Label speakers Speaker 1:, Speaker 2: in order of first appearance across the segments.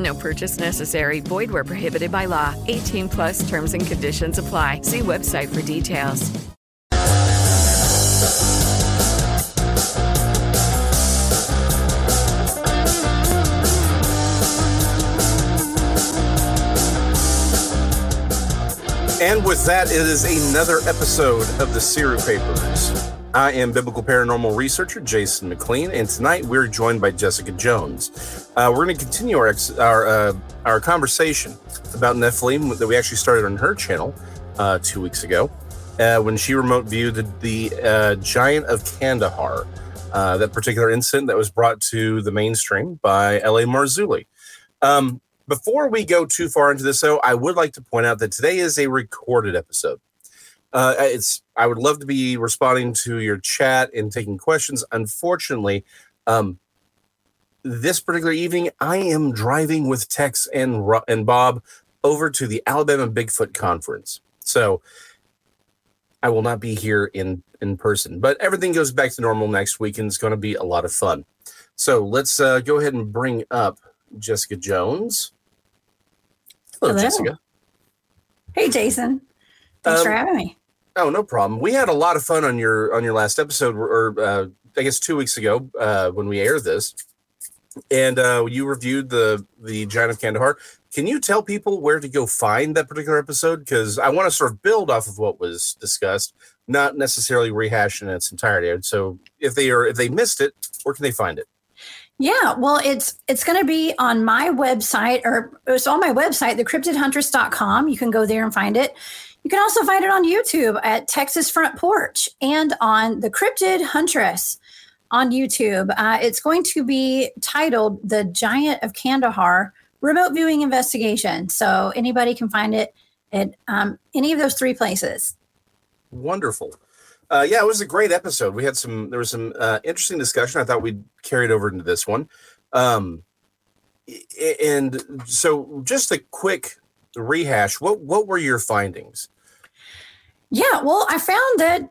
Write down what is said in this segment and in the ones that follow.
Speaker 1: No purchase necessary. Void where prohibited by law. 18 plus terms and conditions apply. See website for details.
Speaker 2: And with that, it is another episode of the Siru Papers. I am biblical paranormal researcher Jason McLean, and tonight we're joined by Jessica Jones. Uh, we're going to continue our ex- our uh, our conversation about Nephilim that we actually started on her channel uh, two weeks ago uh, when she remote viewed the, the uh, Giant of Kandahar, uh, that particular incident that was brought to the mainstream by L.A. Marzulli. Um, before we go too far into this, though, I would like to point out that today is a recorded episode. Uh, it's I would love to be responding to your chat and taking questions. Unfortunately, um, this particular evening, I am driving with Tex and Ro- and Bob over to the Alabama Bigfoot Conference, so I will not be here in in person. But everything goes back to normal next week, and it's going to be a lot of fun. So let's uh, go ahead and bring up Jessica Jones. Hello,
Speaker 3: Hello.
Speaker 2: Jessica.
Speaker 3: Hey, Jason. Thanks
Speaker 2: Um,
Speaker 3: for having me.
Speaker 2: Oh, no problem. We had a lot of fun on your on your last episode, or uh, I guess two weeks ago uh, when we aired this, and uh, you reviewed the the Giant of Kandahar. Can you tell people where to go find that particular episode? Because I want to sort of build off of what was discussed, not necessarily rehash in its entirety. So if they are if they missed it, where can they find it?
Speaker 3: Yeah, well, it's it's going to be on my website, or it's on my website, thecryptidhuntress.com. You can go there and find it. You can also find it on YouTube at Texas Front Porch and on the Cryptid Huntress on YouTube. Uh, it's going to be titled "The Giant of Kandahar: Remote Viewing Investigation." So anybody can find it at um, any of those three places.
Speaker 2: Wonderful. Uh, yeah, it was a great episode. We had some, there was some uh, interesting discussion. I thought we'd carry it over into this one. Um, and so, just a quick rehash. What what were your findings?
Speaker 3: Yeah, well, I found that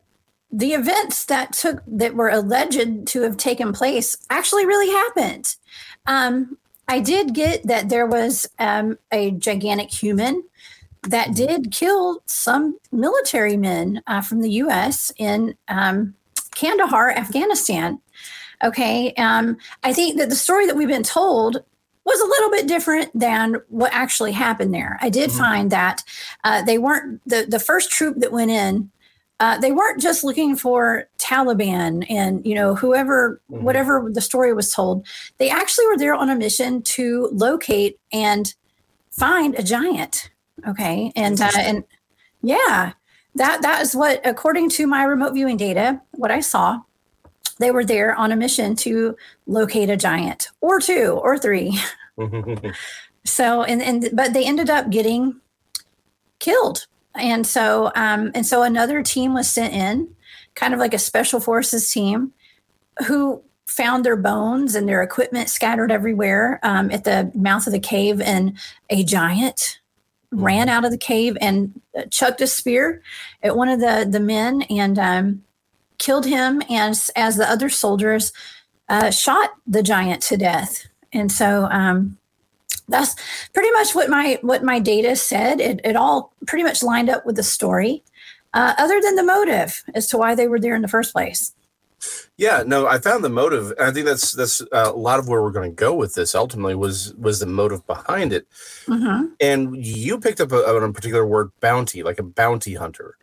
Speaker 3: the events that took that were alleged to have taken place actually really happened. Um, I did get that there was um, a gigantic human that did kill some military men uh, from the U.S. in um, Kandahar, Afghanistan. Okay, um, I think that the story that we've been told was a little bit different than what actually happened there. I did find that uh, they weren't the the first troop that went in. Uh, they weren't just looking for Taliban and you know whoever
Speaker 2: Mhm.
Speaker 3: whatever the story was told. They actually were there on a mission to locate and find a giant. Okay, and uh, and yeah, that that is what according to my remote viewing data, what I saw. They were there on a mission to locate a giant or two or three. So and and but they ended up getting killed. And so um and so another team was sent in, kind of like a special forces team who found their bones and their equipment scattered everywhere um, at the mouth of the cave and a giant ran out of the cave and uh, chucked a spear at one of the the men and um, killed him as as the other soldiers uh, shot the giant to death and so um, that's pretty much what my what my data said. It, it all pretty much lined up with the story, uh, other than the motive as to why they were there in the first place.
Speaker 2: Yeah, no, I found the motive. and I think that's that's uh, a lot of where we're going to go with this. Ultimately, was was the motive behind it.
Speaker 3: hmm
Speaker 2: And you picked up a, on a particular word, bounty, like a bounty hunter.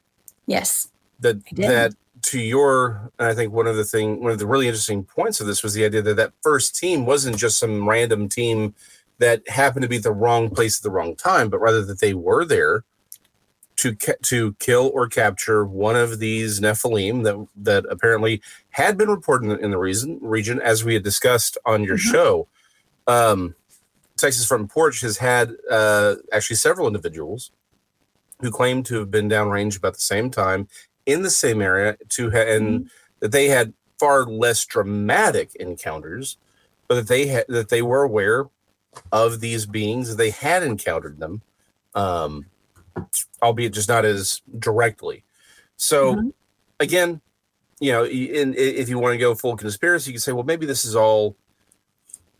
Speaker 3: Yes.
Speaker 2: that that to your i think one of the thing one of the really interesting points of this was the idea that that first team wasn't just some random team that happened to be the wrong place at the wrong time but rather that they were there to ca- to kill or capture one of these nephilim that that apparently had been reported in the, in the reason, region as we had discussed on your mm-hmm. show um, texas front porch has had uh, actually several individuals who claim to have been downrange about the same time in the same area to ha- and mm-hmm. that they had far less dramatic encounters, but that they had that they were aware of these beings, they had encountered them, um, albeit just not as directly. So, mm-hmm. again, you know, in, if you want to go full conspiracy, you can say, well, maybe this is all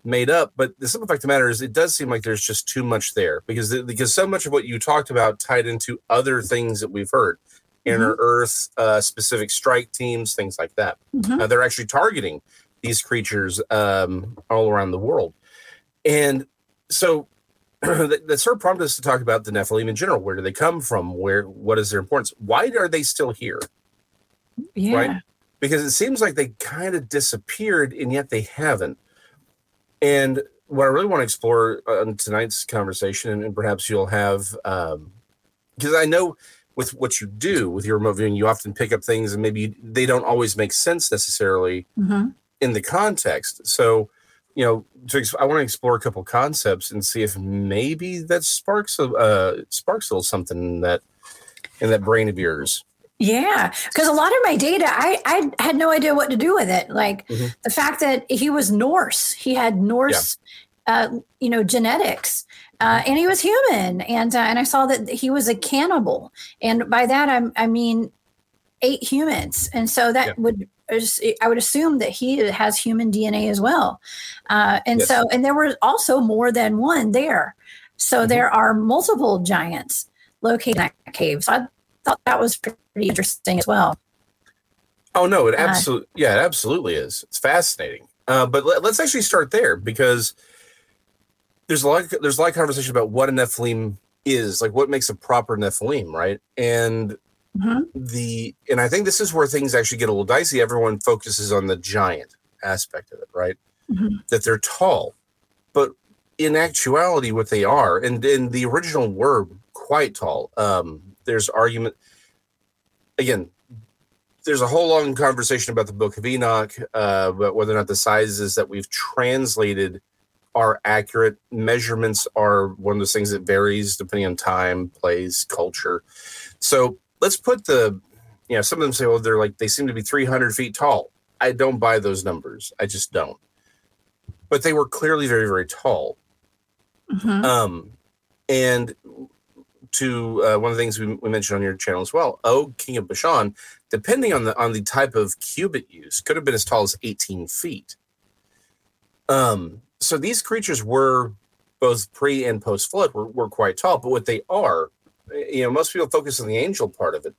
Speaker 2: made up. But the simple fact of the matter is, it does seem like there's just too much there because because so much of what you talked about tied into other things that we've heard inner mm-hmm. earth uh, specific strike teams things like that. Mm-hmm. uh, they're actually targeting these creatures um, all around the world. And so that, sort of prompted us to talk about the nephilim in general. Where do they come from? Where what is their importance? Why are they still here?
Speaker 3: Yeah. right
Speaker 2: because it seems like they kind of disappeared and yet they haven't. And what i really want to explore on tonight's conversation and, and perhaps you'll have um, because i know with what you do with your remote viewing, you often pick up things and maybe they don't always make sense necessarily mm-hmm. in the context. So, you know, to, I want to explore a couple concepts and see if maybe that sparks a uh, sparks a little something in that in that brain of yours.
Speaker 3: Yeah, because a lot of my data, I I had no idea what to do with it. Like mm-hmm. the fact that he was Norse, he had Norse. Uh, you know, genetics uh, and he was human, and uh, and I saw that he was a cannibal, and by that I, I mean ate humans, and so that would I would assume that he has human DNA as well, uh, and yes. so and there were also more than one there, so mm-hmm. there are multiple giants located in that cave. So I thought that was pretty interesting as well.
Speaker 2: Oh no, it uh, absolutely yeah, it absolutely is. It's fascinating. Uh, but let, us actually start there because there's a lot of, there's a lot of conversation about what a Nephilim is, like what makes a proper Nephilim, right? And mm-hmm. the and I think this is where things actually get a little dicey. Everyone focuses on the giant aspect of it, right? Mm-hmm. That they're tall, but in actuality, what they are, and in the original were quite tall. Um, there's argument again. There's a whole long conversation about the Book of Enoch, uh, about whether or not the sizes that we've translated are accurate. Measurements are one of those things that varies depending on time, place, culture. So let's put the, you know, some of them say, well, they're like, they seem to be 300 feet tall. I don't buy those numbers. I just don't. But they were clearly very, very tall. Mm-hmm. Um, and to uh, one of the things we, we, mentioned on your channel as well, Oh, King of Bashan, depending on the on the type of cubit used, could have been as tall as 18 feet. Um, so these creatures were both pre and post flood were, were quite tall, but what they are, you know, most people focus on the angel part of it,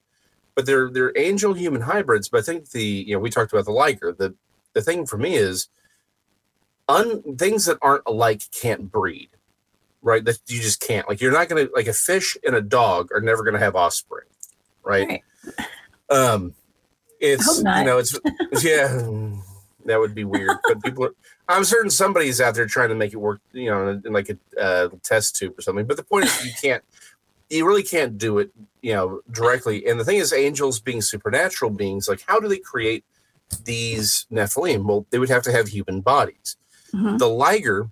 Speaker 2: but they're they're angel human hybrids. But I think the you know we talked about the liger. The the thing for me is, un, things that aren't alike can't breed, right? That you just can't. Like you're not gonna like a fish and a dog are never gonna have offspring, right? right. Um, it's you know it's yeah that would be weird. But people are, I'm certain somebody's out there trying to make it work, you know, in, like a uh, test tube or something. But the point is, you can't, you really can't do it, you know, directly. And the thing is, angels being supernatural beings, like how do they create these Nephilim? Well, they would have to have human bodies. Mm-hmm. The liger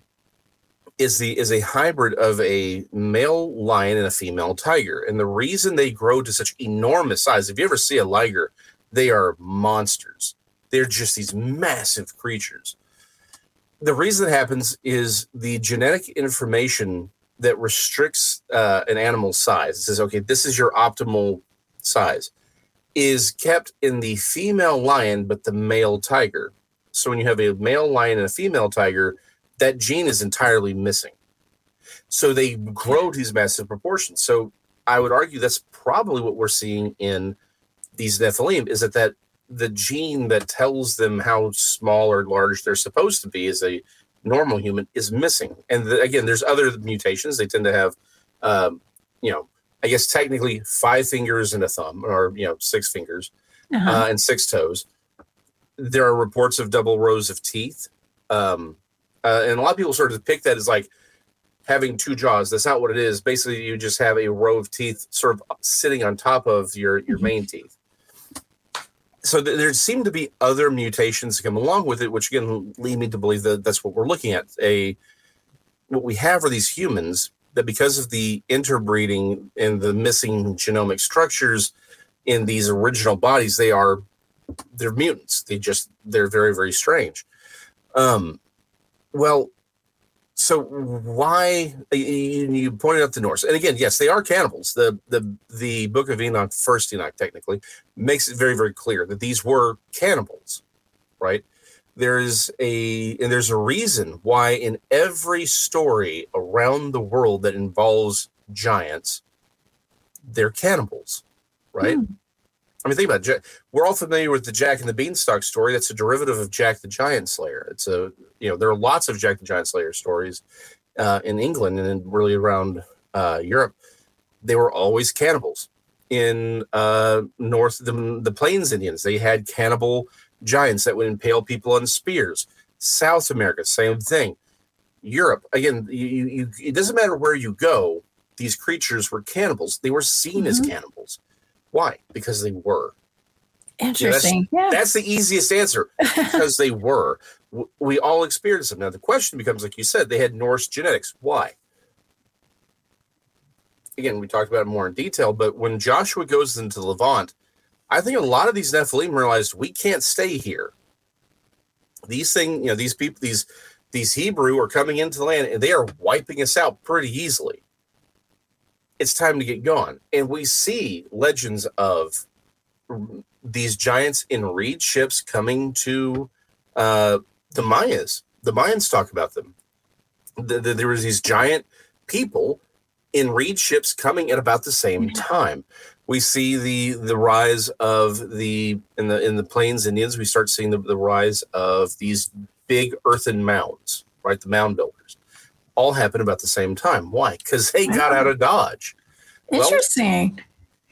Speaker 2: is the is a hybrid of a male lion and a female tiger, and the reason they grow to such enormous size. If you ever see a liger, they are monsters. They're just these massive creatures the reason it happens is the genetic information that restricts uh, an animal's size. It says, okay, this is your optimal size, is kept in the female lion, but the male tiger. So when you have a male lion and a female tiger, that gene is entirely missing. So they grow to these massive proportions. So I would argue that's probably what we're seeing in these Nephilim is that that the gene that tells them how small or large they're supposed to be as a normal human is missing. And the, again, there's other mutations. They tend to have, um, you know, I guess technically five fingers and a thumb, or you know six fingers
Speaker 3: Uh-huh.
Speaker 2: uh, and six toes. There are reports of double rows of teeth, um, uh, and a lot of people sort of depict that as like having two jaws. That's not what it is. Basically, you just have a row of teeth sort of sitting on top of your your main teeth. So th- there seem to be other mutations that come along with it, which again lead me to believe that that's what we're looking at. A what we have are these humans that because of the interbreeding and the missing genomic structures in these original bodies, they are they're mutants. They just they're very very strange. Um, well, so why you, pointed out the Norse, and again, yes, they are cannibals. The the the Book of Enoch, First Enoch, technically makes it very very clear that these were cannibals, right? There's a and there's a reason why in every story around the world that involves giants, they're cannibals, right? Hmm. I mean, think about it. We're all familiar with the Jack and the Beanstalk story. That's a derivative of Jack the Giant Slayer. It's a, you know, there are lots of Jack the Giant Slayer stories uh, in England and really around uh, Europe. They were always cannibals. In uh, North, the, the Plains Indians, they had cannibal giants that would impale people on spears. South America, same thing. Europe, again, you, you, it doesn't matter where you go, these creatures were cannibals. They were seen as cannibals. Why? Because they were. Yeah, that's-
Speaker 3: Interesting. Yeah.
Speaker 2: That's the easiest answer because they were. We all experienced them. Now, the question becomes like you said, they had Norse genetics. Why? Again, we talked about it more in detail, but when Joshua goes into Levant, I think a lot of these Nephilim realized we can't stay here. These things, you know, these people, these these Hebrew are coming into the land and they are wiping us out pretty easily. It's time to get gone. And we see legends of these giants in reed ships coming to uh, the Mayas. The Mayans talk about them. The, the, there was these giant people in reed ships coming at about the same time. We see the the rise of the in the in the Plains Indians. We start seeing the, the rise of these big earthen mounds, right? The mound builders, all happen about the same time. Why? Because they got out of Dodge well-
Speaker 3: Interesting.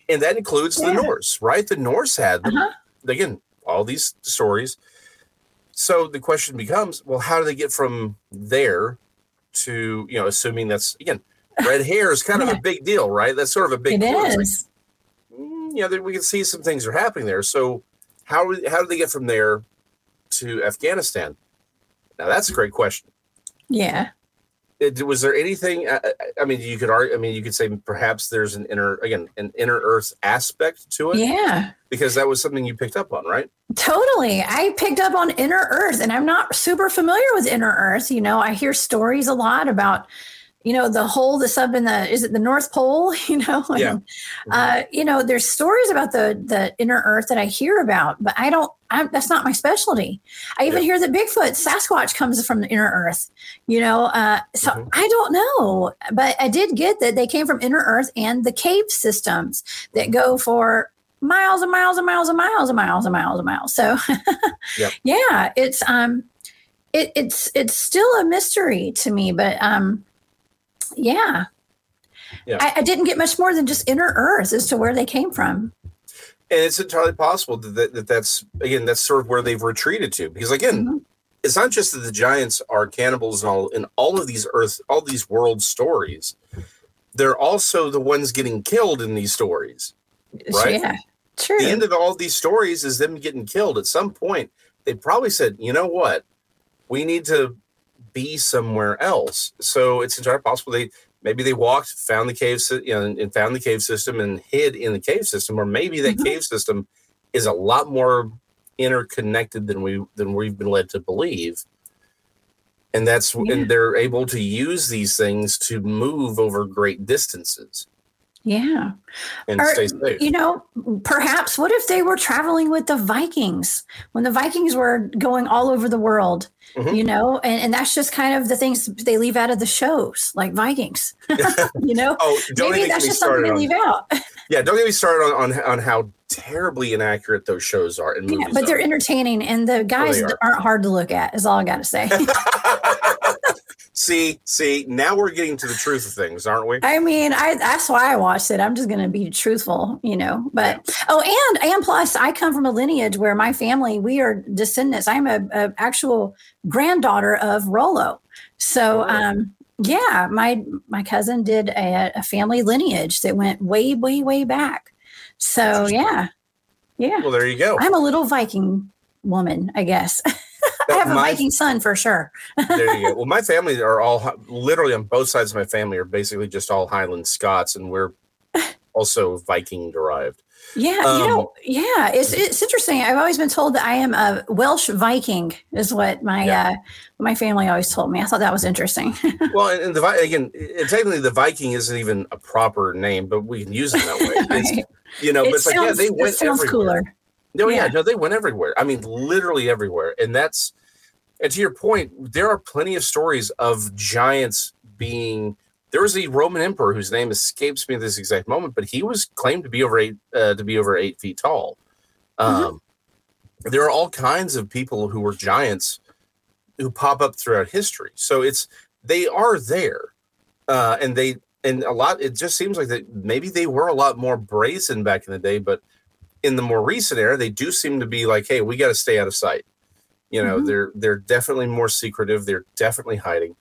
Speaker 2: and that includes the Norse, right? The Norse had.
Speaker 3: Uh-huh.
Speaker 2: Again, all these stories. So the question becomes, well, how do they get from there to, you know, assuming that's again, red hair is kind of a big deal, right? That's sort of a big
Speaker 3: It
Speaker 2: clue. It's like, mm, you know, we can see some things are happening there. So how how do they get from there to Afghanistan? Now that's a great question.
Speaker 3: Yeah.
Speaker 2: Was there anything? I, I- I mean, you could argue. I mean, you could say perhaps there's an inner, again, an inner Earth aspect to it
Speaker 3: Yeah.
Speaker 2: because that was something you picked up on, right?
Speaker 3: Totally. I picked up on Inner Earth and I'm not super familiar with Inner Earth. You know, I hear stories a lot about, you know, the hole that's up in the, is it the North Pole? You know,
Speaker 2: Yeah.
Speaker 3: And, uh, you know, there's stories about the, the Inner Earth that I hear about, but I don't, I'm, that's not my specialty. I even
Speaker 2: Yeah.
Speaker 3: hear that Bigfoot, Sasquatch comes from the Inner Earth, you know, uh, so
Speaker 2: Mhm.
Speaker 3: I don't know, but I did get that they came from Inner Earth and the cave systems that go for miles and miles and miles and miles and miles and miles and miles. So
Speaker 2: Yep.
Speaker 3: yeah, it's um it, it's it's still a mystery to me, but um yeah.
Speaker 2: Yeah.
Speaker 3: I, I didn't get much more than just inner earth as to where they came from.
Speaker 2: and it's entirely possible that, that, that that's again that's sort of where they've retreated to because again
Speaker 3: Mhm.
Speaker 2: it's not just that the giants are cannibals and all in all of these earth all these world stories they're also the ones getting killed in these stories Right.
Speaker 3: Yeah. True.
Speaker 2: the end of all these stories is them getting killed at some point they probably said you know what we need to be somewhere else so it's entirely possible they maybe they walked found the cave you know, and, found the cave system and hid in the cave system or maybe that
Speaker 3: Mhm.
Speaker 2: cave system is a lot more interconnected than we than we've been led to believe and that's
Speaker 3: Yeah.
Speaker 2: and they're able to use these things to move over great distances
Speaker 3: yeah.
Speaker 2: and
Speaker 3: Or,
Speaker 2: stay safe
Speaker 3: You know, perhaps what if they were traveling with the Vikings when the Vikings were going all over the world,
Speaker 2: Mhm.
Speaker 3: you know, and, and that's just kind of the things they leave out of the shows, like Vikings, you know?
Speaker 2: oh don't
Speaker 3: Maybe that's just something
Speaker 2: started
Speaker 3: they leave out.
Speaker 2: Yeah, don't get me started on, on on how terribly inaccurate those shows are
Speaker 3: Yeah, but they're entertaining and the guys
Speaker 2: are.
Speaker 3: aren't hard to look at, is all I got to say.
Speaker 2: See, see, now we're getting to the truth of things, aren't we?
Speaker 3: I mean, I that's why I watched it. I'm just going to be truthful, you know. But oh, and and plus, I come from a lineage where my family we are descendants. I'm a, a actual granddaughter of Rollo. So,
Speaker 2: Oh.
Speaker 3: um, yeah, my my cousin did a, a family lineage that went way, way, way back. So, yeah, yeah,
Speaker 2: Well, there you go.
Speaker 3: I'm a little Viking woman, I guess. I have a
Speaker 2: My-
Speaker 3: Viking son for sure.
Speaker 2: there you go. Well, my family are all literally on both sides of my family are basically just all Highland Scots, and we're also Viking derived.
Speaker 3: Yeah, you
Speaker 2: Um,
Speaker 3: know, yeah, it's it's interesting. I've always been told that I am a Welsh Viking, is what my
Speaker 2: Yeah.
Speaker 3: uh, my family always told me. I thought that was interesting.
Speaker 2: Well, and, and the again, it, technically, the Viking isn't even a proper name, but we can use it that way.
Speaker 3: Right.
Speaker 2: You know,
Speaker 3: it
Speaker 2: but it's like, yeah,
Speaker 3: sounds,
Speaker 2: they
Speaker 3: it
Speaker 2: went
Speaker 3: sounds
Speaker 2: everywhere.
Speaker 3: cooler.
Speaker 2: No, yeah.
Speaker 3: Yeah.
Speaker 2: no, they went everywhere. I mean, literally everywhere. And that's, and to your point, there are plenty of stories of giants being. There was a Roman emperor whose name escapes me at this exact moment, but he was claimed to be over eight uh, to be over eight feet tall. Um, There are all kinds of people who were giants who pop up throughout history. So it's they are there, uh, and they and a lot. It just seems like that maybe they were a lot more brazen back in the day, but in the more recent era, they do seem to be like, hey, we got to stay out of sight. You know,
Speaker 3: Mhm.
Speaker 2: they're they're definitely more secretive. They're definitely hiding.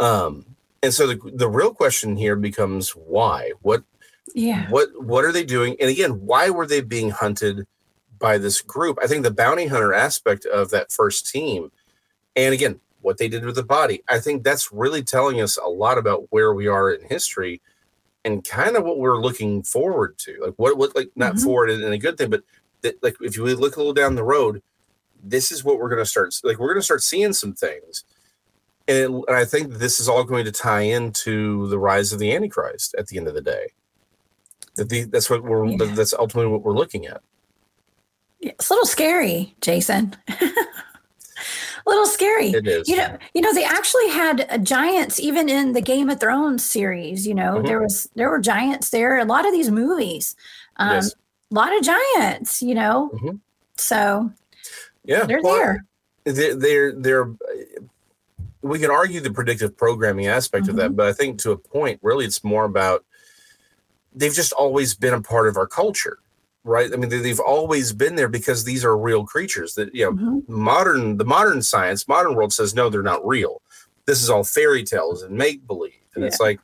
Speaker 2: Um, and so the the real question here becomes why? What
Speaker 3: Yeah.
Speaker 2: what what are they doing? And again, why were they being hunted by this group? I think the bounty hunter aspect of that first team, and again, what they did with the body, I think that's really telling us a lot about where we are in history and kind of what we're looking forward to. Like what what like not
Speaker 3: Mhm.
Speaker 2: forward in a good thing, but that like if you look a little down the road, this is what we're gonna start like we're gonna start seeing some things. And, it, and I think this is all going to tie into the rise of the Antichrist at the end of the day that the, that's what we're
Speaker 3: Yeah.
Speaker 2: that's ultimately what we're looking at
Speaker 3: It's a little scary, Jason. a little scary.
Speaker 2: it is
Speaker 3: You know, you know, they actually had uh, giants even in the Game of Thrones series. You know,
Speaker 2: Mhm.
Speaker 3: there was there were giants there. A lot of these movies, um,
Speaker 2: Yes.
Speaker 3: a lot of giants. You know,
Speaker 2: Mhm.
Speaker 3: so
Speaker 2: yeah
Speaker 3: they're
Speaker 2: well,
Speaker 3: there.
Speaker 2: they're they're, they're we can argue the predictive programming aspect of
Speaker 3: Mm-hmm.
Speaker 2: that but i think to a point really it's more about they've just always been a part of our culture right? I mean they, they've always been there because these are real creatures that you know
Speaker 3: Mhm.
Speaker 2: modern the modern science modern world says no they're not real. This is all fairy tales and make believe and it's like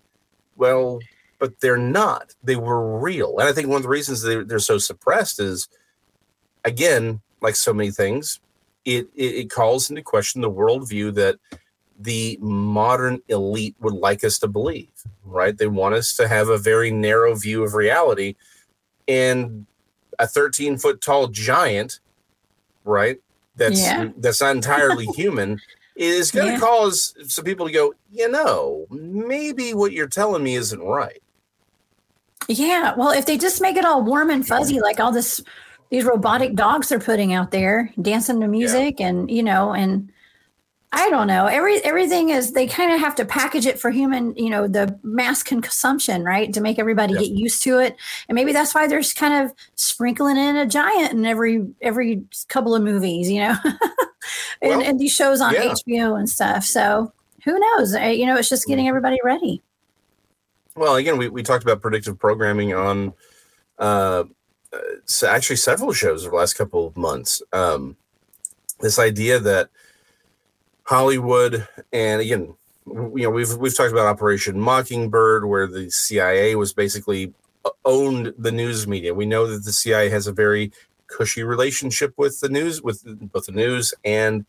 Speaker 2: well but they're not. They were real. And i think one of the reasons they, they're so suppressed is again like so many things it, it it calls into question the worldview that the modern elite would like us to believe right? They want us to have a very narrow view of reality. And a 13 foot tall giant right that's
Speaker 3: Yeah.
Speaker 2: that's not entirely human is going to
Speaker 3: Yeah.
Speaker 2: cause some people to go you know maybe what you're telling me isn't right
Speaker 3: Yeah. Well, if they just make it all warm and fuzzy, like all this, these robotic dogs they're putting out there dancing to music, and you know, and I don't know. Every everything is they kind of have to package it for human, you know, the mass consumption, right, to make everybody
Speaker 2: Yeah.
Speaker 3: get used to it. And maybe that's why there's kind of sprinkling in a giant in every every couple of movies, you know, and,
Speaker 2: Well,
Speaker 3: and these shows on
Speaker 2: yeah.
Speaker 3: HBO and stuff. So who knows? You know, it's just getting everybody ready.
Speaker 2: Well, again, we, we talked about predictive programming on uh, uh, actually several shows over the last couple of months. Um, this idea that Hollywood, and again, you know, we've we've talked about Operation Mockingbird, where the CIA was basically uh, owned the news media. We know that the CIA has a very cushy relationship with the news, with both the news and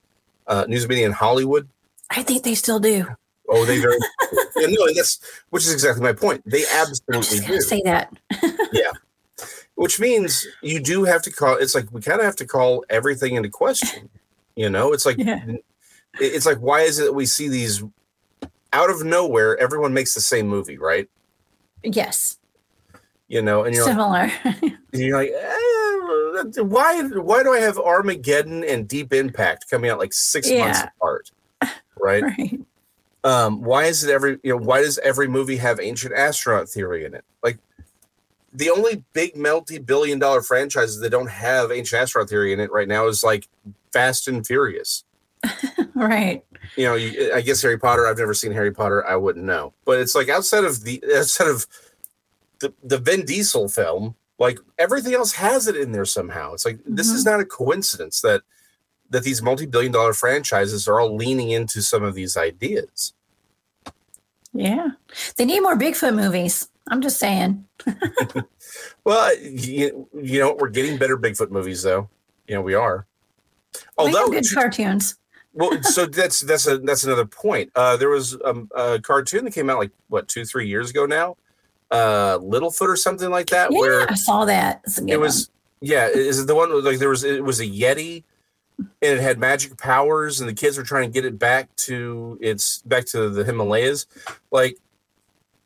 Speaker 2: uh, news media in Hollywood.
Speaker 3: I think they still do.
Speaker 2: Oh, they very yeah, no, and that's which is exactly my point. They absolutely do.
Speaker 3: say that.
Speaker 2: Yeah, which means you do have to call. It's like we kind of have to call everything into question. You know, it's like
Speaker 3: Yeah.
Speaker 2: It- it's like why is it that we see these out of nowhere? Everyone makes the same movie, right?
Speaker 3: Yes,
Speaker 2: You know, and you're like,
Speaker 3: similar.
Speaker 2: and you're like, eh, why? Why do I have Armageddon and Deep Impact coming out like six months apart? Right.
Speaker 3: right.
Speaker 2: um why is it every you know why does every movie have ancient astronaut theory in it like the only big multi-billion dollar franchises that don't have ancient astronaut theory in it right now is like fast and furious
Speaker 3: Right.
Speaker 2: you know, you, I guess Harry Potter. I've never seen Harry Potter. I wouldn't know. But it's like outside of the outside of the the Vin Diesel film, like everything else has it in there somehow. It's like mm-hmm. this is mm-hmm. not a coincidence that that these multi-billion dollar franchises are all leaning into some of these ideas.
Speaker 3: Yeah. They need more Bigfoot movies. I'm just saying.
Speaker 2: well, you, you know, we're getting better Bigfoot movies though. You know, we are.
Speaker 3: Although good cartoons.
Speaker 2: Well, so that's that's a that's another point. Uh, there was um, a cartoon that came out like what two three years ago now, uh, Littlefoot or something like that.
Speaker 3: Yeah,
Speaker 2: where
Speaker 3: I saw that.
Speaker 2: It was yeah. Is it the one like there was it was a Yeti and it had magic powers and the kids were trying to get it back to its back to the Himalayas. Like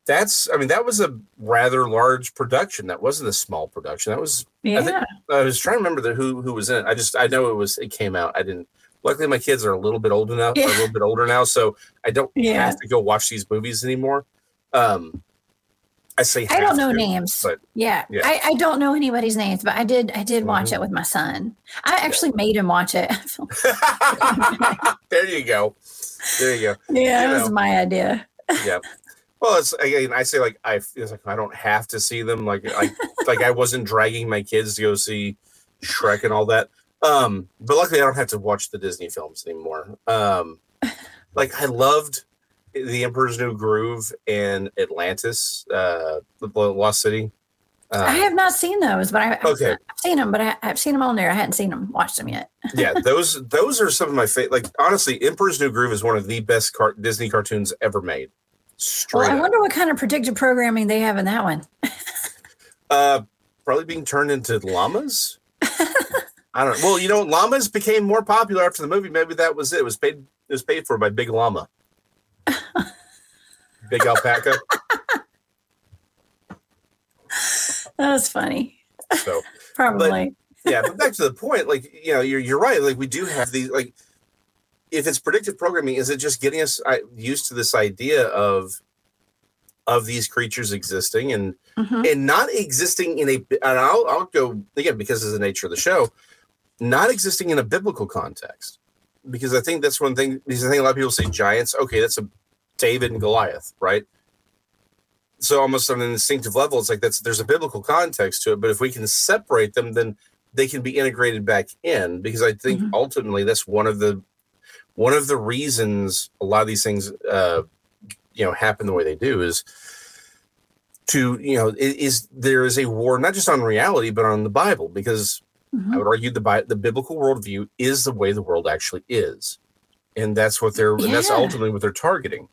Speaker 2: that's I mean that was a rather large production. That wasn't a small production. That was yeah. I, think, I was trying to remember the who who was in it. I just I know it was it came out. I didn't luckily my kids are a little bit old enough, yeah. a little bit older now, so I don't yeah. have to go watch these movies anymore. Um I say
Speaker 3: I don't know to, names, but yeah, yeah. I, I, don't know anybody's names, but I did I did watch mm-hmm. it with my son. I actually yeah. made him watch it.
Speaker 2: there you go. There you go.
Speaker 3: Yeah, that was my idea.
Speaker 2: yeah. Well, it's again. I say like I. It's like I don't have to see them. Like I like I wasn't dragging my kids to go see Shrek and all that. Um, but luckily I don't have to watch the Disney films anymore. Um, like I loved the Emperor's New Groove and Atlantis, uh, the Lost City.
Speaker 3: Uh, I have not seen those, but I, okay. I've seen them, but I, have seen them on there. I hadn't seen them, watched them yet.
Speaker 2: yeah, those those are some of my favorite. Like honestly, Emperor's New Groove is one of the best car- Disney cartoons ever made.
Speaker 3: Straight well, I up. wonder what kind of predictive programming they have in that one.
Speaker 2: uh, probably being turned into llamas. I don't. Know. Well, you know, llamas became more popular after the movie. Maybe that was it. It was paid. It was paid for by Big Llama. Big alpaca.
Speaker 3: That was funny.
Speaker 2: So
Speaker 3: probably.
Speaker 2: But, yeah, but back to the point, like you know, you're you're right. Like we do have these like if it's predictive programming, is it just getting us used to this idea of of these creatures existing and mm-hmm. and not existing in a and I'll I'll go again because of the nature of the show, not existing in a biblical context. Because I think that's one thing because I think a lot of people say giants, okay, that's a David and Goliath, right? So almost on an instinctive level, it's like that's there's a biblical context to it. But if we can separate them, then they can be integrated back in. Because I think mm-hmm. ultimately that's one of the one of the reasons a lot of these things uh, you know happen the way they do is to you know is there is a war not just on reality but on the Bible because mm-hmm. I would argue the the biblical worldview is the way the world actually is, and that's what they're yeah. and that's ultimately what they're targeting.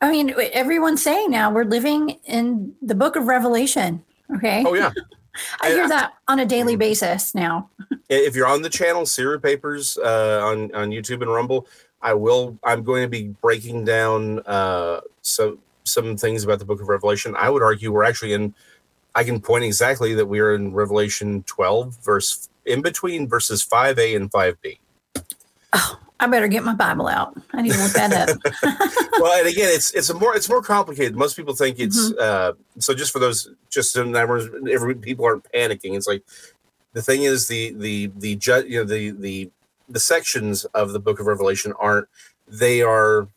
Speaker 3: I mean, everyone's saying now we're living in the book of Revelation. Okay.
Speaker 2: Oh, yeah.
Speaker 3: I hear that on a daily mm-hmm. basis now.
Speaker 2: if you're on the channel SIRU Papers uh, on on YouTube and Rumble, I will. I'm going to be breaking down uh, so some things about the Book of Revelation. I would argue we're actually in. I can point exactly that we are in Revelation 12, verse in between verses 5a and 5b.
Speaker 3: Oh, I better get my Bible out. I need to look that up.
Speaker 2: well, and again, it's it's a more it's more complicated. Most people think it's mm-hmm. uh, so. Just for those, just so every people aren't panicking. It's like the thing is the the the ju- you know the the the sections of the Book of Revelation aren't. They are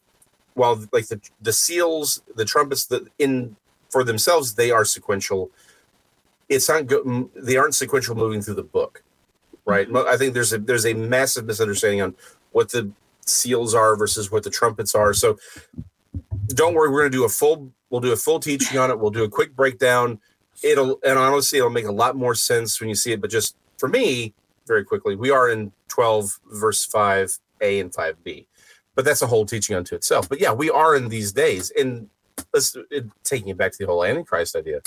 Speaker 2: while like the the seals, the trumpets, the in for themselves they are sequential. It's not go- they aren't sequential moving through the book right? Mm-hmm. I think there's a there's a massive misunderstanding on what the seals are versus what the trumpets are. So don't worry, we're going to do a full we'll do a full teaching on it. We'll do a quick breakdown. It'll and honestly it'll make a lot more sense when you see it, but just for me, very quickly, we are in 12 verse 5a and 5b. But that's a whole teaching unto itself. But yeah, we are in these days and let's it, taking it back to the whole antichrist idea.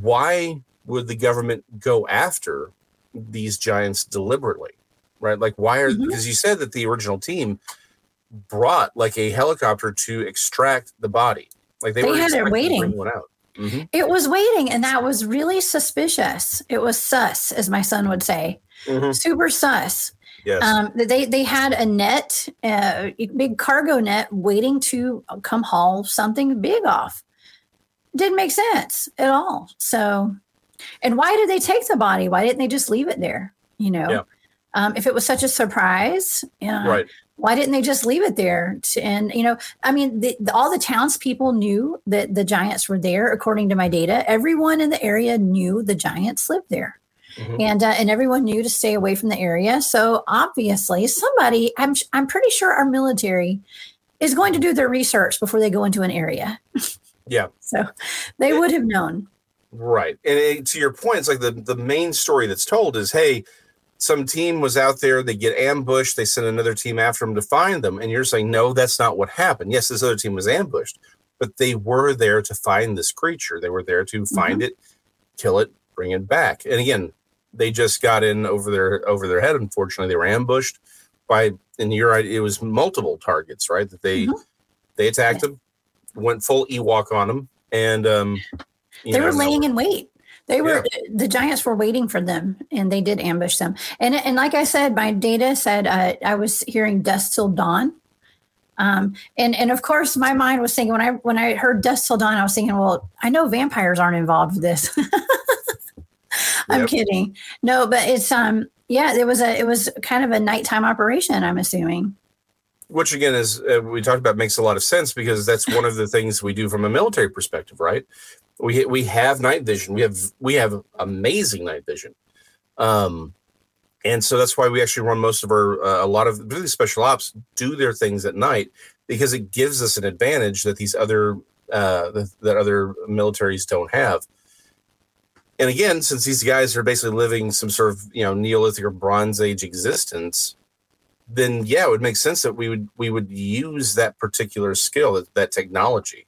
Speaker 2: Why would the government go after these giants deliberately? right? Like, why are mm-hmm. because you said that the original team brought like a helicopter to extract the body. Like they,
Speaker 3: they
Speaker 2: were
Speaker 3: had it waiting.
Speaker 2: Mm-hmm.
Speaker 3: It was waiting, and that was really suspicious. It was sus, as my son would say, mm-hmm. super sus.
Speaker 2: Yes.
Speaker 3: Um, they they had a net, uh, a big cargo net, waiting to come haul something big off. Didn't make sense at all. So, and why did they take the body? Why didn't they just leave it there? You know. Yeah. Um, if it was such a surprise,
Speaker 2: right.
Speaker 3: Why didn't they just leave it there? To, and you know, I mean, the, the, all the townspeople knew that the giants were there. According to my data, everyone in the area knew the giants lived there. Mm-hmm. And uh, and everyone knew to stay away from the area. So obviously, somebody I'm I'm pretty sure our military is going to do their research before they go into an area.
Speaker 2: Yeah.
Speaker 3: so they would have known.
Speaker 2: Right. And it, to your point, it's like the, the main story that's told is hey, some team was out there, they get ambushed, they send another team after them to find them. And you're saying, no, that's not what happened. Yes, this other team was ambushed, but they were there to find this creature. They were there to find mm-hmm. it, kill it, bring it back. And again, they just got in over their over their head. Unfortunately, they were ambushed by and you're right, it was multiple targets, right? That they mm-hmm. they attacked yeah. them, went full Ewok on them, and um
Speaker 3: they know, were laying in wait. They were yeah. the giants were waiting for them, and they did ambush them. And and like I said, my data said uh, I was hearing dust till dawn. Um, and and of course, my mind was thinking when I when I heard dust till dawn, I was thinking, well, I know vampires aren't involved with this. I'm yep. kidding. No, but it's um yeah, it was a it was kind of a nighttime operation. I'm assuming.
Speaker 2: Which again is uh, we talked about makes a lot of sense because that's one of the things we do from a military perspective, right? We we have night vision. We have we have amazing night vision, um, and so that's why we actually run most of our uh, a lot of really special ops do their things at night because it gives us an advantage that these other uh, that, that other militaries don't have. And again, since these guys are basically living some sort of you know Neolithic or Bronze Age existence, then yeah, it would make sense that we would we would use that particular skill, that, that technology,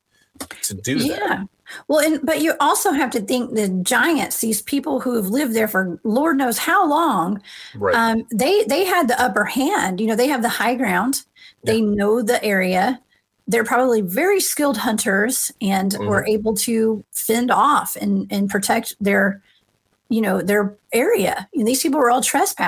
Speaker 2: to do yeah. that. Yeah.
Speaker 3: Well, and but you also have to think the giants, these people who have lived there for Lord knows how long, right. um, they they had the upper hand. You know, they have the high ground. Yeah. They know the area. They're probably very skilled hunters and mm-hmm. were able to fend off and and protect their, you know, their area. And these people were all trespassing.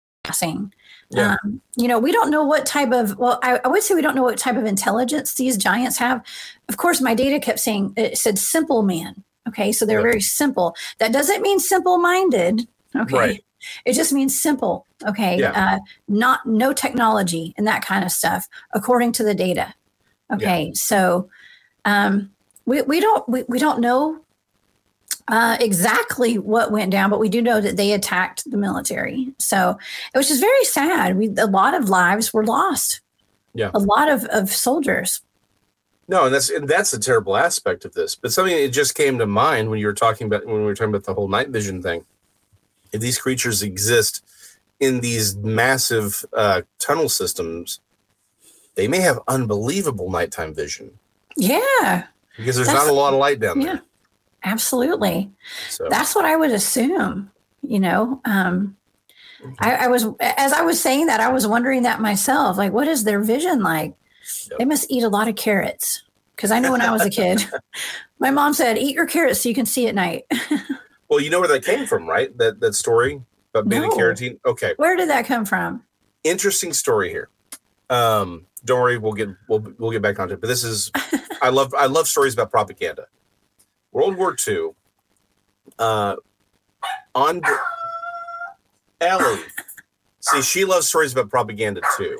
Speaker 3: Yeah. Um, you know, we don't know what type of, well, I, I, would say we don't know what type of intelligence these giants have. Of course, my data kept saying it said simple man. Okay. So they're yeah. very simple. That doesn't mean simple minded. Okay. Right. It just means simple. Okay. Yeah. Uh, not, no technology and that kind of stuff, according to the data. Okay. So, um, we, we don't, we, we don't know uh, exactly what went down, but we do know that they attacked the military. So it was just very sad. We, a lot of lives were lost.
Speaker 2: Yeah,
Speaker 3: a lot of, of soldiers.
Speaker 2: No, and that's and that's a terrible aspect of this. But something that just came to mind when you were talking about when we were talking about the whole night vision thing. If these creatures exist in these massive uh, tunnel systems, they may have unbelievable nighttime vision.
Speaker 3: Yeah,
Speaker 2: because there's not a lot of light down there.
Speaker 3: Absolutely. So. That's what I would assume, you know. Um, I, I, was, as I was saying that, I was wondering that myself. Like, what is their vision like? Yep. They must eat a lot of carrots. Because I know when I was a kid, my mom said, eat your carrots so you can see at night.
Speaker 2: well, you know where that came from, right? That, that story about beta no. carotene? Okay.
Speaker 3: Where did that come from?
Speaker 2: Interesting story here. Um, don't worry, we'll get we'll we'll get back onto it. But this is I love I love stories about propaganda. World War II, uh, on Ellie. See, she loves stories about propaganda too.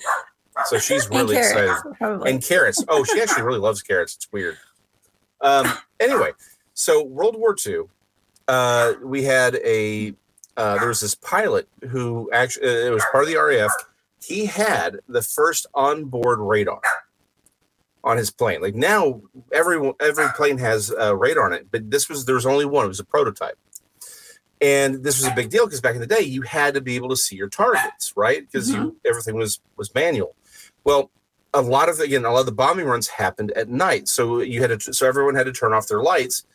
Speaker 2: So she's really and excited. Probably. And carrots. Oh, she actually really loves carrots. It's weird. Um, anyway, so World War II, uh, we had a uh, there was this pilot who actually uh, it was part of the RAF. He had the first onboard radar on his plane. Like now, every every plane has a radar on it, but this was there was only one. It was a prototype, and this was a big deal because back in the day, you had to be able to see your targets, right? Because mm-hmm. everything was was manual. Well, a lot of again, a lot of the bombing runs happened at night, so you had to so everyone had to turn off their lights.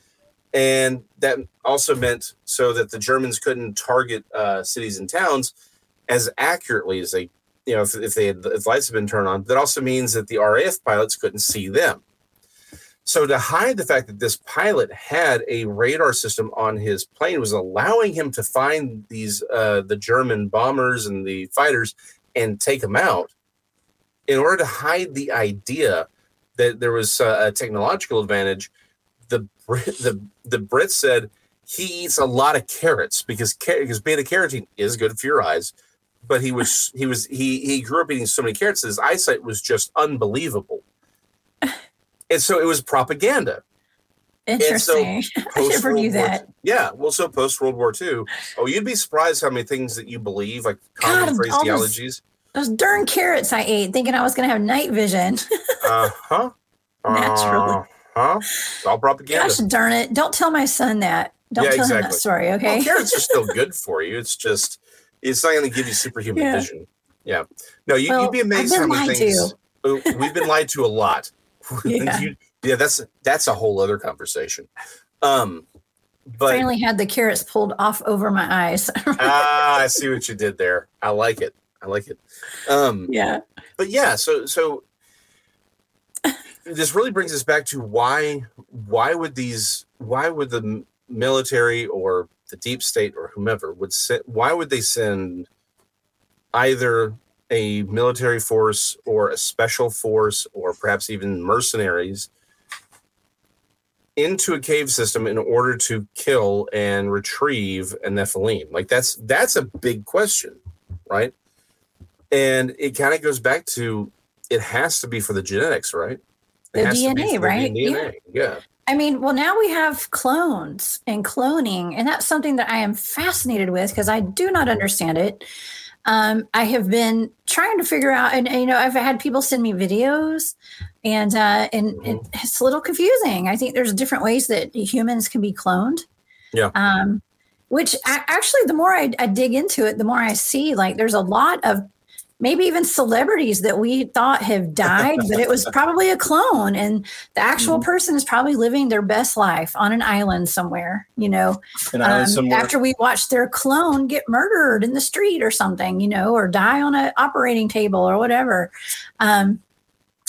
Speaker 2: And that also meant so that the Germans couldn't target uh, cities and towns as accurately as they you know, if, if they had, if lights had been turned on, that also means that the RAF pilots couldn't see them. So to hide the fact that this pilot had a radar system on his plane was allowing him to find these uh, the German bombers and the fighters and take them out. In order to hide the idea that there was a technological advantage, the the the Brits said he eats a lot of carrots because because beta carotene is good for your eyes but he was he was he he grew up eating so many carrots that his eyesight was just unbelievable. And so it was propaganda.
Speaker 3: Interesting so i never knew that.
Speaker 2: War, yeah well so post world war ii oh you'd be surprised how many things that you believe like common God, phraseologies
Speaker 3: those, those darn carrots i ate thinking i was going to have night vision.
Speaker 2: Uh-huh.
Speaker 3: Naturally.
Speaker 2: Uh-huh. All propaganda.
Speaker 3: Gosh darn it. Don't tell my son that. Don't yeah, tell exactly. him that story okay?
Speaker 2: Well, carrots are still good for you. It's just it's not going to give you superhuman yeah. vision. Yeah. No, you, well, would be amazed how many things we've been lied to a lot. Yeah. you, yeah, that's that's a whole other conversation. Um, but
Speaker 3: finally had the carrots pulled off over my eyes.
Speaker 2: ah, I see what you did there. I like it. I like it. Um,
Speaker 3: yeah.
Speaker 2: But yeah, so so this really brings us back to why why would these why would the military or the deep state or whomever would send why would they send either a military force or a special force or perhaps even mercenaries into a cave system in order to kill and retrieve a nephilim like that's that's a big question right and it kind of goes back to it has to be for the genetics right
Speaker 3: it the dna right
Speaker 2: DNA. yeah. yeah
Speaker 3: I mean, well, now we have clones and cloning, and that's something that I am fascinated with because I do not understand it. Um, I have been trying to figure out, and, and, you know, I've had people send me videos, and uh, and mm-hmm. it's a little confusing. I think there's different ways that humans can be cloned.
Speaker 2: Yeah.
Speaker 3: Um, which I, actually, the more I, I dig into it, the more I see like there's a lot of maybe even celebrities that we thought have died, but it was probably a clone. And the actual mm-hmm. person is probably living their best life on an island somewhere, you know, um, somewhere. after we watched their clone get murdered in the street or something, you know, or die on an operating table or whatever. Um,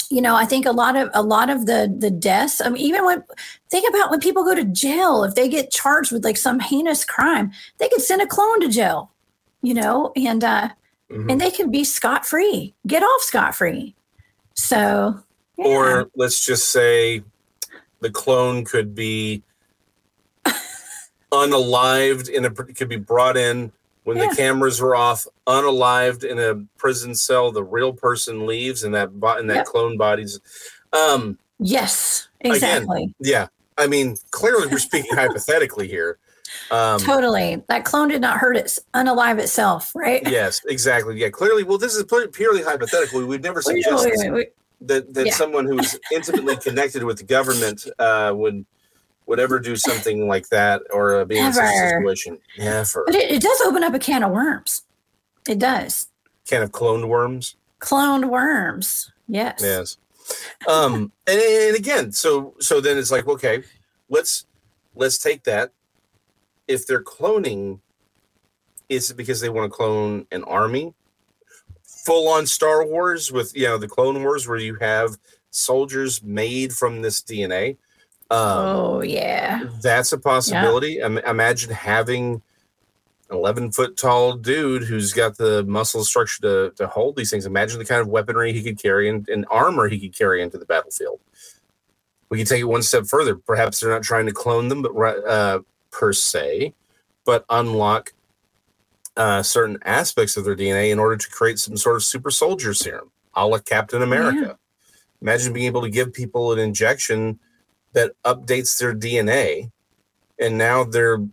Speaker 3: you know, I think a lot of a lot of the the deaths. I mean, even when think about when people go to jail, if they get charged with like some heinous crime, they could send a clone to jail. You know, and uh, mm-hmm. and they can be scot free, get off scot free. So,
Speaker 2: yeah. or let's just say the clone could be unalived in a could be brought in when yeah. the cameras are off, unalived in a prison cell. The real person leaves, and that and that yep. clone body's. Um,
Speaker 3: yes, exactly.
Speaker 2: Again, yeah, I mean, clearly we're speaking hypothetically here.
Speaker 3: Um, totally. That clone did not hurt its unalive itself, right?
Speaker 2: Yes, exactly. Yeah, clearly. Well, this is purely hypothetical. We've never suggested that that yeah. someone who's intimately connected with the government uh, would would ever do something like that or uh, be in such a situation. Never.
Speaker 3: But it, it does open up a can of worms. It does.
Speaker 2: Can of cloned worms.
Speaker 3: Cloned worms. Yes.
Speaker 2: Yes. Um, and, and again, so so then it's like, okay, let's let's take that if they're cloning, is it because they want to clone an army? Full on Star Wars with you know the Clone Wars where you have soldiers made from this DNA.
Speaker 3: Um, oh yeah,
Speaker 2: that's a possibility. Yeah. imagine having an 11 foot tall dude who's got the muscle structure to, to hold these things. Imagine the kind of weaponry he could carry and, and armor he could carry into the battlefield. We can take it one step further. Perhaps they're not trying to clone them, but uh, per se, but unlock uh, certain aspects of their DNA in order to create some sort of super soldier serum, a la Captain America. Yeah. Imagine being able to give people an injection that updates their DNA, and now they're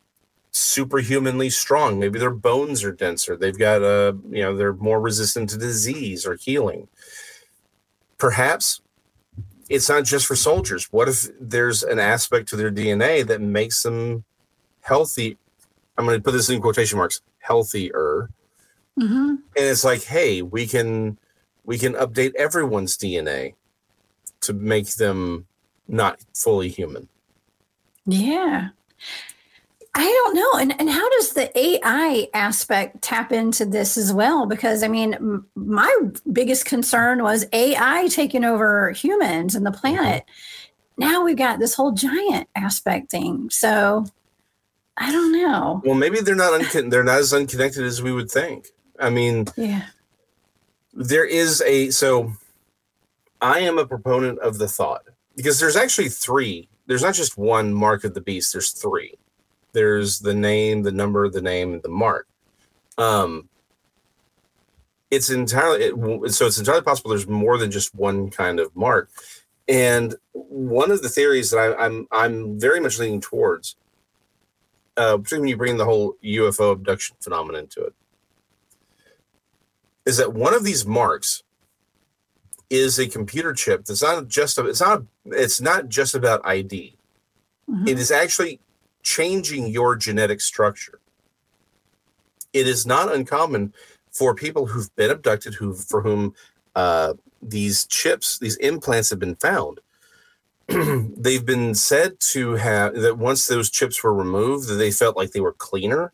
Speaker 2: superhumanly strong. Maybe their bones are denser. They've got a, uh, you know, they're more resistant to disease or healing. Perhaps it's not just for soldiers. What if there's an aspect to their DNA that makes them healthy. I'm going to put this in quotation marks. Healthier. Mm-hmm. And it's like, hey, we can we can update everyone's DNA to make them not fully human.
Speaker 3: Yeah. I don't know. And, and how does the AI aspect tap into this as well? Because I mean, m- my biggest concern was AI taking over humans and the planet. Now we've got this whole giant aspect thing. So I don't know.
Speaker 2: Well, maybe they're not uncon- they're not as unconnected as we would think. I mean,
Speaker 3: Yeah.
Speaker 2: there is a so I am a proponent of the thought because there's actually three. There's not just one mark of the beast. There's three. There's the name, the number, the name, and the mark. Um, it's entirely it, so it's entirely possible there's more than just one kind of mark. And one of the theories that I, I'm I'm very much leaning towards, uh, particularly when you bring the whole UFO abduction phenomenon to it, is that one of these marks is a computer chip that's not just a, it's not it's not just about ID. It is actually changing your genetic structure. It is not uncommon for people who've been abducted, who for whom uh, these chips, these implants have been found. They've been said to have that once those chips were removed, that they felt like they were cleaner,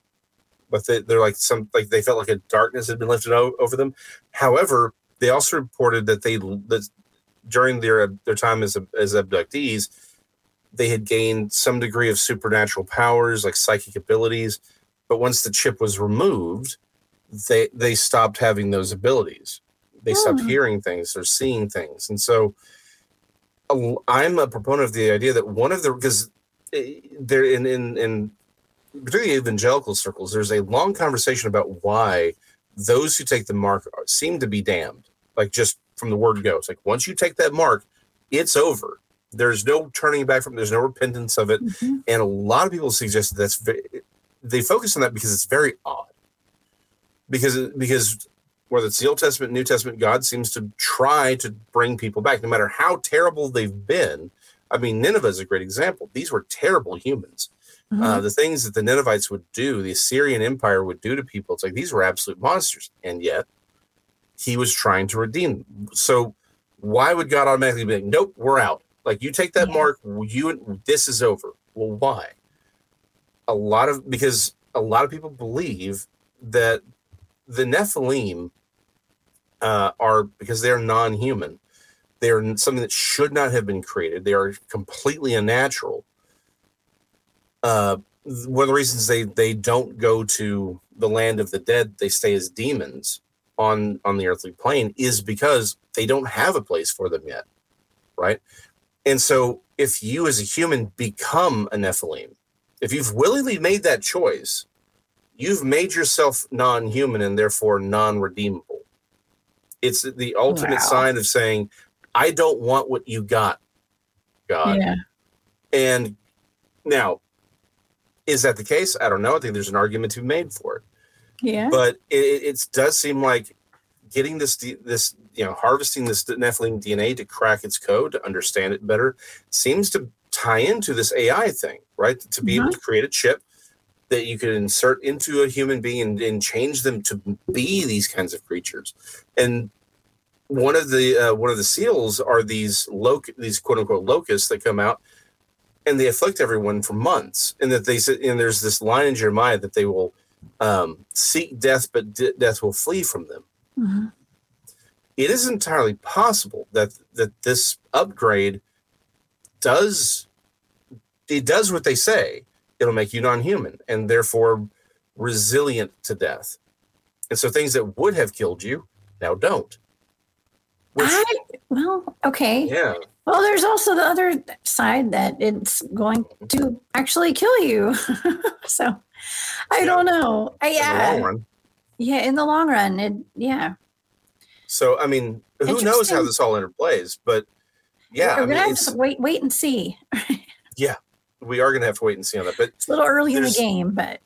Speaker 2: but they, they're like some like they felt like a darkness had been lifted o- over them. However, they also reported that they that during their their time as as abductees, they had gained some degree of supernatural powers, like psychic abilities. But once the chip was removed, they they stopped having those abilities. They stopped
Speaker 3: Hmm.
Speaker 2: hearing things or seeing things, and so a- I'm a proponent of the idea that one of the because there in in in particularly evangelical circles, there's a long conversation about why those who take the mark seem to be damned. Like just from the word go, it's like once you take that mark, it's over. There's no turning back from. There's no repentance of it,
Speaker 3: Mhm.
Speaker 2: and a lot of people suggest that that's they focus on that because it's very odd. Because because whether it's the Old Testament, New Testament, God seems to try to bring people back, no matter how terrible they've been. I mean, Nineveh is a great example. These were terrible humans. Uh, the things that the Ninevites would do, the Assyrian Empire would do to people, it's like these were absolute monsters. And yet, he was trying to redeem them. So, why would God automatically be like, nope, we're out? Like, you take that
Speaker 3: Yeah.
Speaker 2: mark, you this is over. Well, why? A lot of because a lot of people believe that the Nephilim uh, are because they are non-human. They are something that should not have been created. They are completely unnatural uh, one of the reasons they they don't go to the land of the dead, they stay as demons on on the earthly plane, is because they don't have a place for them yet, right? And so, if you as a human become a Nephilim, if you've willingly made that choice, you've made yourself non-human and therefore non-redeemable. It's the ultimate
Speaker 3: Wow.
Speaker 2: sign of saying, "I don't want what you got, God."
Speaker 3: Yeah.
Speaker 2: And now, is that the case? I don't know. I think there's an argument to be made for it,
Speaker 3: Yeah.
Speaker 2: but it, it, does seem like getting this this you know harvesting this Nephilim DNA to crack its code to understand it better seems to tie into this AI thing, right? To be able mm-hmm. to create a chip that you could insert into a human being and, and change them to be these kinds of creatures. And one of the uh, one of the seals are these loc these quote unquote locusts that come out and they afflict everyone for months. And that they said, and there's this line in Jeremiah that they will um, seek death, but de- death will flee from them.
Speaker 3: Mhm.
Speaker 2: It is entirely possible that that this upgrade does it does what they say. It'll make you non-human and therefore resilient to death. And so things that would have killed you now don't. Which,
Speaker 3: I, well, okay.
Speaker 2: yeah,
Speaker 3: Well, there's also the other side that it's going to actually kill you. so I don't know. I,
Speaker 2: in the long
Speaker 3: yeah. Yeah. In the long run, it, yeah.
Speaker 2: So I mean, who knows how this all interplays? But yeah,
Speaker 3: We're
Speaker 2: I
Speaker 3: going to have to wait, wait and see.
Speaker 2: we are going to have to wait and see on that. But
Speaker 3: It's a little early in the game, but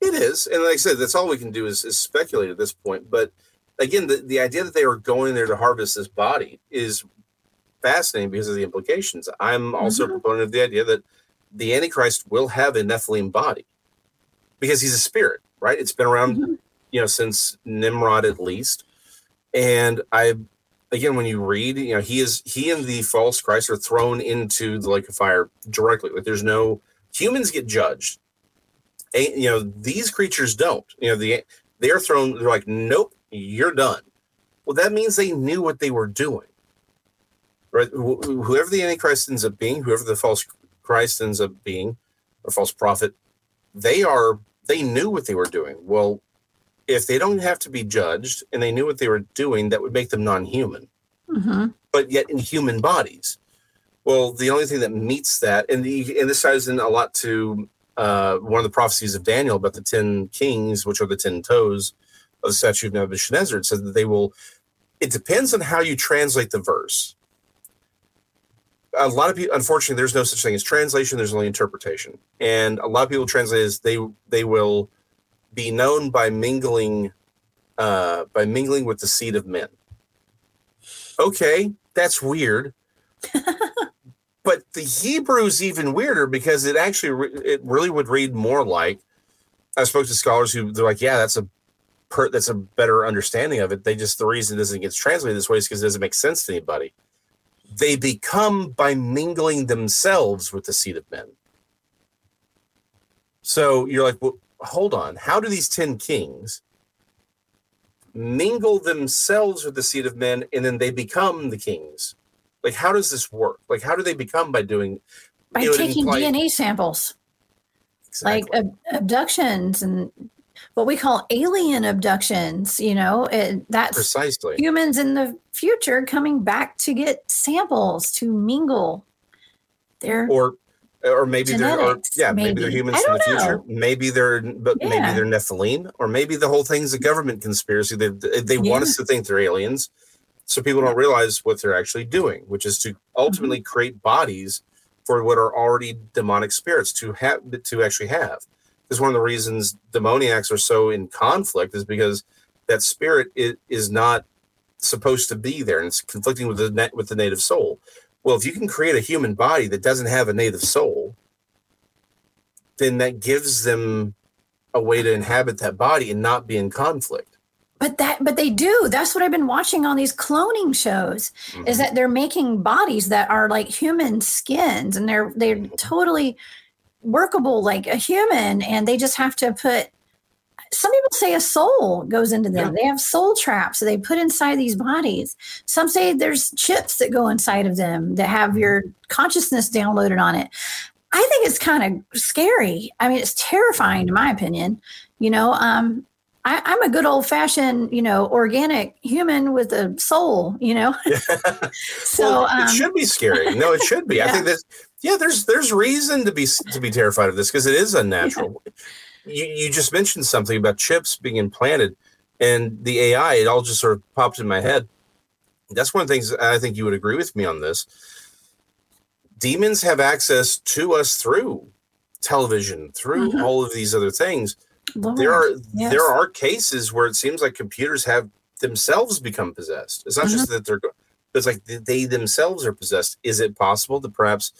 Speaker 2: It is, and like I said, that's all we can do is, is speculate at this point. But again, the, the idea that they are going there to harvest this body is fascinating because of the implications. I'm also a mm-hmm. proponent of the idea that the Antichrist will have a Nephilim body because he's a spirit, right? It's been around, mm-hmm. you know, since Nimrod at least. And I, again, when you read, you know, he is he and the false Christ are thrown into the lake of fire directly. Like there's no humans get judged A, you know, these creatures don't. You know, the they're thrown. They're like, nope, you're done. Well, that means they knew what they were doing, right? Wh- whoever the Antichrist ends up being, whoever the false Christ ends up being, or false prophet, they are. They knew what they were doing. Well, if they don't have to be judged and they knew what they were doing, that would make them non-human,
Speaker 3: hmm
Speaker 2: but yet in human bodies. Well, the only thing that meets that, and the and this ties in a lot to uh, one of the prophecies of Daniel about the ten kings, which are the ten toes of the statue of Nebuchadnezzar. It says that they will. It depends on how you translate the verse. A lot of people, unfortunately, there's no such thing as translation. There's only interpretation, and a lot of people translate as they they will be known by mingling, uh, by mingling with the seed of men. Okay, that's weird. but the Hebrew is even weirder because it actually re- it really would read more like I spoke to scholars who they're like, yeah, that's a per, that's a better understanding of it. They just the reason it doesn't get translated this way is because it doesn't make sense to anybody. They become by mingling themselves with the seed of men. So you're like, well, hold on. How do these ten kings mingle themselves with the seed of men and then they become the kings? Like, how does this work? Like, how do they become by doing
Speaker 3: By
Speaker 2: you know,
Speaker 3: taking DNA samples,
Speaker 2: Exactly.
Speaker 3: like ab- abductions and what we call alien abductions. You know, it, that's
Speaker 2: precisely?
Speaker 3: humans in the future coming back to get samples to mingle. They're
Speaker 2: or or maybe they're or, yeah maybe. they're humans in the
Speaker 3: don't
Speaker 2: future
Speaker 3: know.
Speaker 2: maybe they're but maybe they're nephilim or maybe the whole thing's a government conspiracy they they want us to think they're aliens so people don't realize what they're actually doing which is to ultimately
Speaker 3: Mm-hmm.
Speaker 2: create bodies for what are already demonic spirits to have to actually have because one of the reasons demoniacs are so in conflict is because that spirit is, is not supposed to be there and it's conflicting with the net with the native soul well if you can create a human body that doesn't have a native soul then that gives them a way to inhabit that body and not be in conflict
Speaker 3: but that but they do. That's what I've been watching on these cloning shows.
Speaker 2: Mm-hmm.
Speaker 3: Is that they're making bodies that are like human skins and they're they're
Speaker 2: Mm-hmm.
Speaker 3: totally workable like a human and they just have to put some people say a soul goes into them. They have soul traps that they put inside these bodies. Some say there's chips that go inside of them that have your consciousness downloaded on it. I think it's kind of scary. I mean, it's terrifying in my opinion. You know, um, I, I'm a good old fashioned, you know, organic human with a soul, you know. so
Speaker 2: well,
Speaker 3: um,
Speaker 2: it should be scary no it should be i think that yeah there's there's reason to be to be terrified of this because it is unnatural you you just mentioned something about chips being implanted and the ai it all just sort of popped in my head that's one of the things i think you would agree with me on this demons have access to us through television through
Speaker 3: Mhm.
Speaker 2: all of these other things
Speaker 3: Lord,
Speaker 2: there are
Speaker 3: yes.
Speaker 2: there are cases where it seems like computers have themselves become possessed. It's not just
Speaker 3: Mm-hmm.
Speaker 2: that they're it's like they themselves are possessed. Is it possible that perhaps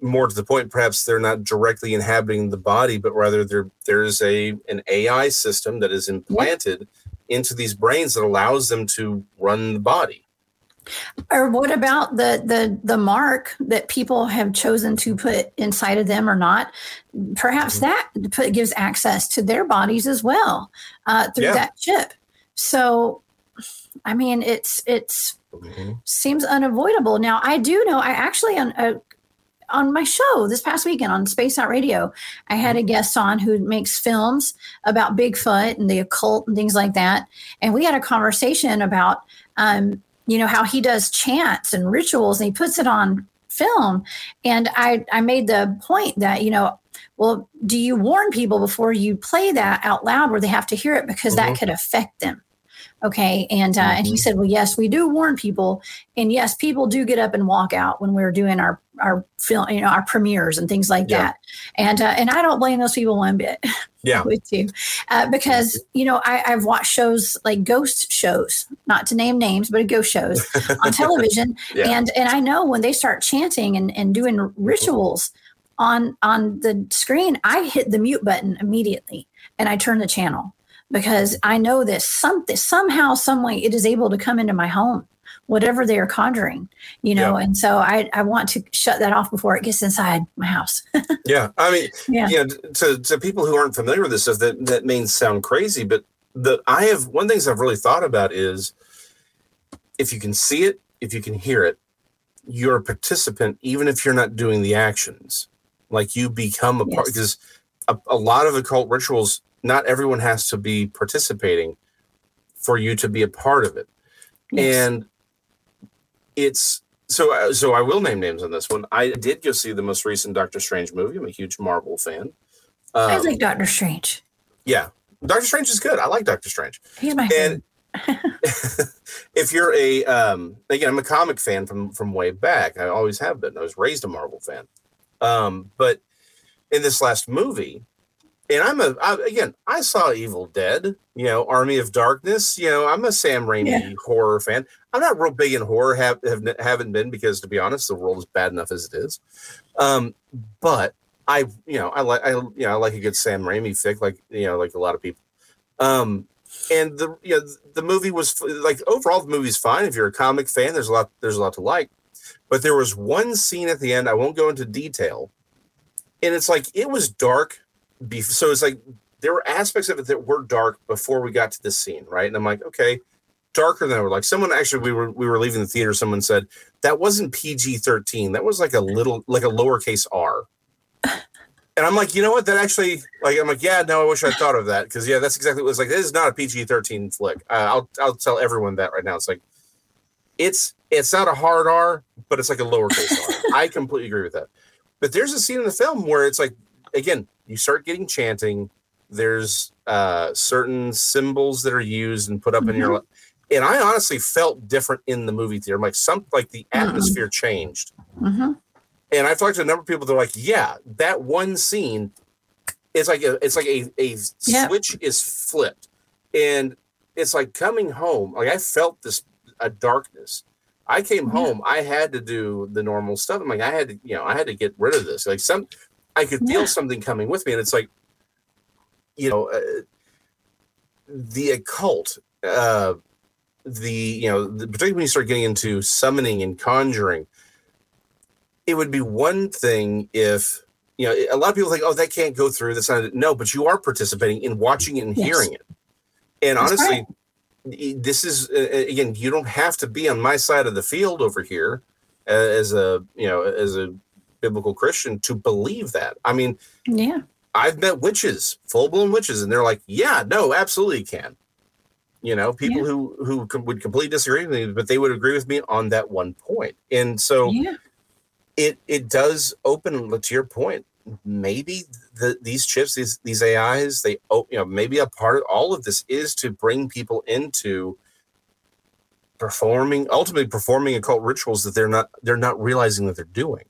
Speaker 2: more to the point, perhaps they're not directly inhabiting the body, but rather there there is a an AI system that is implanted into these brains that allows them to run the body.
Speaker 3: Or what about the the the mark that people have chosen to put inside of them or not? Perhaps
Speaker 2: Mhm.
Speaker 3: that put, gives access to their bodies as well uh, through
Speaker 2: Yeah.
Speaker 3: that chip. So, I mean, it's it's seems unavoidable. Now, I do know. I actually uh, on my show this past weekend on Space Out Radio, I had a guest on who makes films about Bigfoot and the occult and things like that, and we had a conversation about, um, you know, how he does chants and rituals and he puts it on film. And I I made the point that you know. Well, do you warn people before you play that out loud where they have to hear it because that
Speaker 2: Mhm.
Speaker 3: could affect them? Okay, and uh, and he said, well, yes, we do warn people, and yes, people do get up and walk out when we're doing our our film, you know, our premieres and things like
Speaker 2: Yeah.
Speaker 3: that, and uh, and I don't blame those people one bit.
Speaker 2: Yeah.
Speaker 3: with you, uh, because you know I, I've watched shows like ghost shows, not to name names, but ghost shows on television,
Speaker 2: Yeah.
Speaker 3: and and I know when they start chanting and and doing rituals on on the screen, I hit the mute button immediately and I turn the channel because I know this something somehow, some way it is able to come into my home whatever they are conjuring, you know.
Speaker 2: Yeah.
Speaker 3: And so I, I want to shut that off before it gets inside my house.
Speaker 2: Yeah, I mean,
Speaker 3: Yeah.
Speaker 2: you know, to to people who aren't familiar with this stuff, that that may sound crazy, but the I have one of the things I've really thought about is if you can see it, if you can hear it, you're a participant, even if you're not doing the actions. Like you become a part because a, a lot of occult rituals, not everyone has to be participating for you to be a part of it
Speaker 3: Yes.
Speaker 2: and it's so so I will name names on this one. I did go see the most recent Doctor Strange movie. I'm a huge Marvel fan.
Speaker 3: I
Speaker 2: Um,
Speaker 3: like Doctor Strange.
Speaker 2: yeah, Doctor Strange is good. I like Doctor Strange.
Speaker 3: He's my
Speaker 2: And
Speaker 3: favorite.
Speaker 2: if you're a um, again, I'm a comic fan from from way back. I always have been. I was raised a Marvel fan. Um, but in this last movie, and I'm a I, again, I saw Evil Dead. You know, Army of Darkness. You know, I'm a Sam Raimi
Speaker 3: Yeah.
Speaker 2: horror fan. I'm not real big in horror. Have, have haven't been because to be honest, the world is bad enough as it is. Um, but I, you know, I like I you know I like a good Sam Raimi fic, like you know, like a lot of people. Um, and the you know the movie was like overall the movie's fine if you're a comic fan. There's a lot there's a lot to like, but there was one scene at the end. I won't go into detail, and it's like it was dark. Bef- so it's like there were aspects of it that were dark before we got to this scene, right? And I'm like, okay, darker than I would like. Someone actually we were we were leaving the theater. Someone said that wasn't PG-13. That was like a little like a lowercase R. And I'm like, you know what? That actually, like, I'm like, yeah, no, I wish I thought of that because, yeah, that's exactly what it was like. This is not a PG-13 flick. Uh, I'll, I'll tell everyone that right now. It's like, it's, it's not a hard R, but it's like a lowercase R. I completely agree with that. But there's a scene in the film where it's like, again, you start getting chanting. There's uh, certain symbols that are used and put up in your, and I honestly felt different in the movie theater. I'm like, some like the atmosphere changed
Speaker 3: hmm
Speaker 2: and I've talked to a number of people. They're like, "Yeah, that one scene is like a, it's like a a
Speaker 3: Yeah.
Speaker 2: switch is flipped, and it's like coming home. Like I felt this a darkness. I came home. I had to do the normal stuff. I'm like, I had to, you know, I had to get rid of this. Like some, I could feel
Speaker 3: Yeah.
Speaker 2: something coming with me, and it's like, you know, uh, the occult. Uh, the you know, the, particularly when you start getting into summoning and conjuring it would be one thing if you know a lot of people think oh that can't go through that's not no but you are participating in watching it and
Speaker 3: Yes.
Speaker 2: hearing it and
Speaker 3: That's
Speaker 2: honestly i- this is uh, again you don't have to be on my side of the field over here as a you know as a biblical christian to believe that i mean
Speaker 3: Yeah.
Speaker 2: I've met witches, full blown witches, and they're like, "Yeah, no, absolutely can." You know, people
Speaker 3: Yeah.
Speaker 2: who who com- would completely disagree with me, but they would agree with me on that one. And so,
Speaker 3: Yeah.
Speaker 2: it it does open to your point. Maybe the, these chips, these these AIs, they oh, you know maybe a part of all of this is to bring people into performing, ultimately performing occult rituals that they're not they're not realizing that they're doing.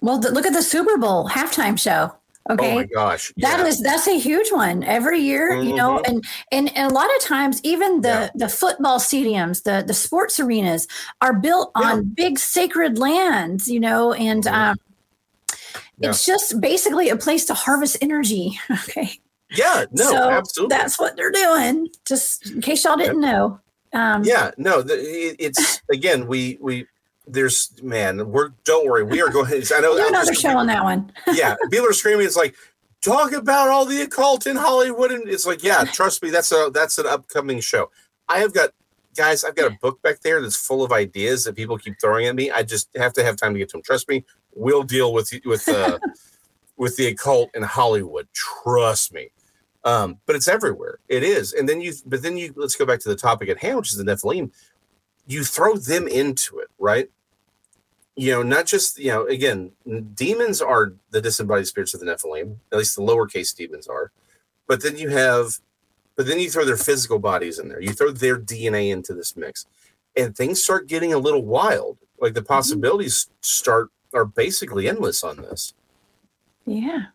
Speaker 3: Well, look at the Super Bowl halftime show. Okay.
Speaker 2: Oh my gosh,
Speaker 3: That
Speaker 2: yeah.
Speaker 3: is that's a huge one every year, you know,
Speaker 2: Mhm.
Speaker 3: and, and and a lot of times even the
Speaker 2: Yeah.
Speaker 3: the football stadiums, the the sports arenas are built
Speaker 2: Yeah.
Speaker 3: on big sacred lands, you know, and
Speaker 2: Mhm.
Speaker 3: um, it's just basically a place to harvest energy. Okay,
Speaker 2: yeah, no,
Speaker 3: so
Speaker 2: absolutely.
Speaker 3: that's what they're doing. Just in case y'all didn't know. Um,
Speaker 2: yeah no the, it, it's again we we there's man we're don't worry we are going i know
Speaker 3: another show on that one.
Speaker 2: yeah people are screaming it's like talk about all the occult in hollywood and it's like yeah trust me that's a that's an upcoming show. I have got guys i've got a book back there that's full of ideas that people keep throwing at me i just have to have time to get to them trust me we'll deal with with uh with the occult in hollywood trust me. Um but it's everywhere it is and then you but then you let's go back to the topic at hand which is the nephilim you throw them into it right? You know not just you know again demons are the disembodied spirits of the nephilim at least the lowercase demons are. But then you have but then you throw their physical bodies in there. You throw their dna into this mix and things start getting a little wild. Like the possibilities start are basically endless on this.
Speaker 3: Yeah.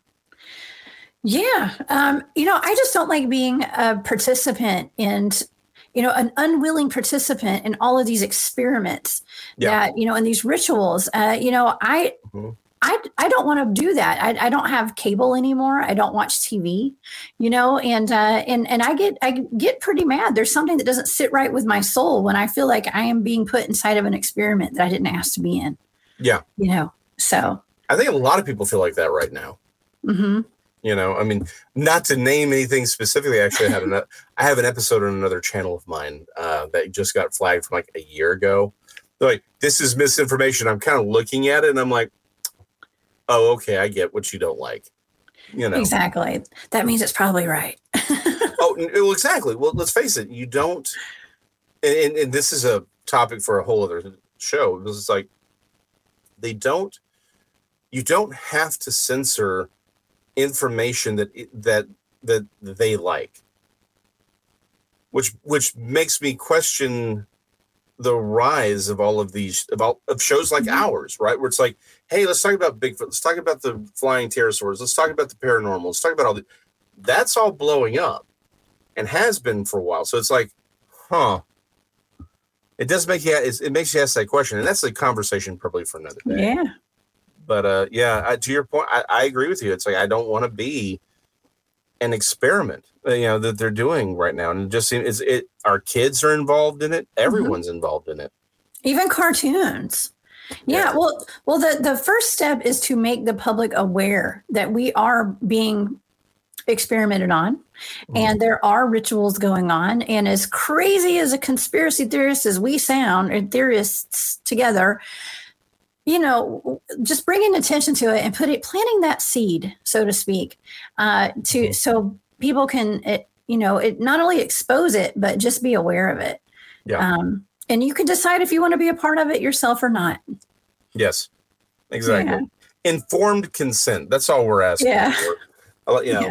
Speaker 3: Yeah. Um, you know, I just don't like being a participant in, you know, an unwilling participant in all of these experiments
Speaker 2: Yeah.
Speaker 3: that, you know, and these rituals. Uh, you know, I
Speaker 2: Mhm.
Speaker 3: I, I don't want to do that. I, I don't have cable anymore. I don't watch TV, you know, and, uh, and, and I get, I get pretty mad. There's something that doesn't sit right with my soul when I feel like I am being put inside of an experiment that I didn't ask to be in.
Speaker 2: Yeah.
Speaker 3: You know, so
Speaker 2: I think a lot of people feel like that right now.
Speaker 3: hmm
Speaker 2: You know, I mean, not to name anything specifically. Actually, I have an I have an episode on another channel of mine uh, that just got flagged from like a year ago. They're like, this is misinformation. I'm kind of looking at it and I'm like, oh, okay, I get what you don't like. You know,
Speaker 3: exactly. That means it's probably right.
Speaker 2: oh, well, exactly. Well, let's face it. You don't, and, and, and this is a topic for a whole other show. Because it's like they don't. You don't have to censor information that that that they like, which which makes me question the rise of all of these of all of shows like mm-hmm. ours, right? Where it's like, hey, let's talk about Bigfoot. Let's talk about the flying pterosaurs. Let's talk about the paranormal. Let's talk about all the. That's all blowing up, and has been for a while. So it's like, huh. It does make you. It makes you ask that question, and that's a conversation probably for another day.
Speaker 3: Yeah.
Speaker 2: But uh, yeah, I, to your point, I, I agree with you. It's like I don't want to be an experiment, uh, you know, that they're doing right now, and it just seems it's it. Our kids are involved in it. Everyone's involved in it.
Speaker 3: even cartoons yeah, well well the the first step is to make the public aware that we are being experimented on and there are rituals going on and as crazy as a conspiracy theorist as we sound and theorists together you know just bringing attention to it and put it planting that seed so to speak uh, to so people can it, you know it not only expose it but just be aware of it
Speaker 2: Yeah.
Speaker 3: um, and you can decide if you want to be a part of it yourself or not
Speaker 2: Yes, exactly.
Speaker 3: Yeah.
Speaker 2: Informed consent. That's all we're asking
Speaker 3: Yeah.
Speaker 2: for. You know.
Speaker 3: Yeah.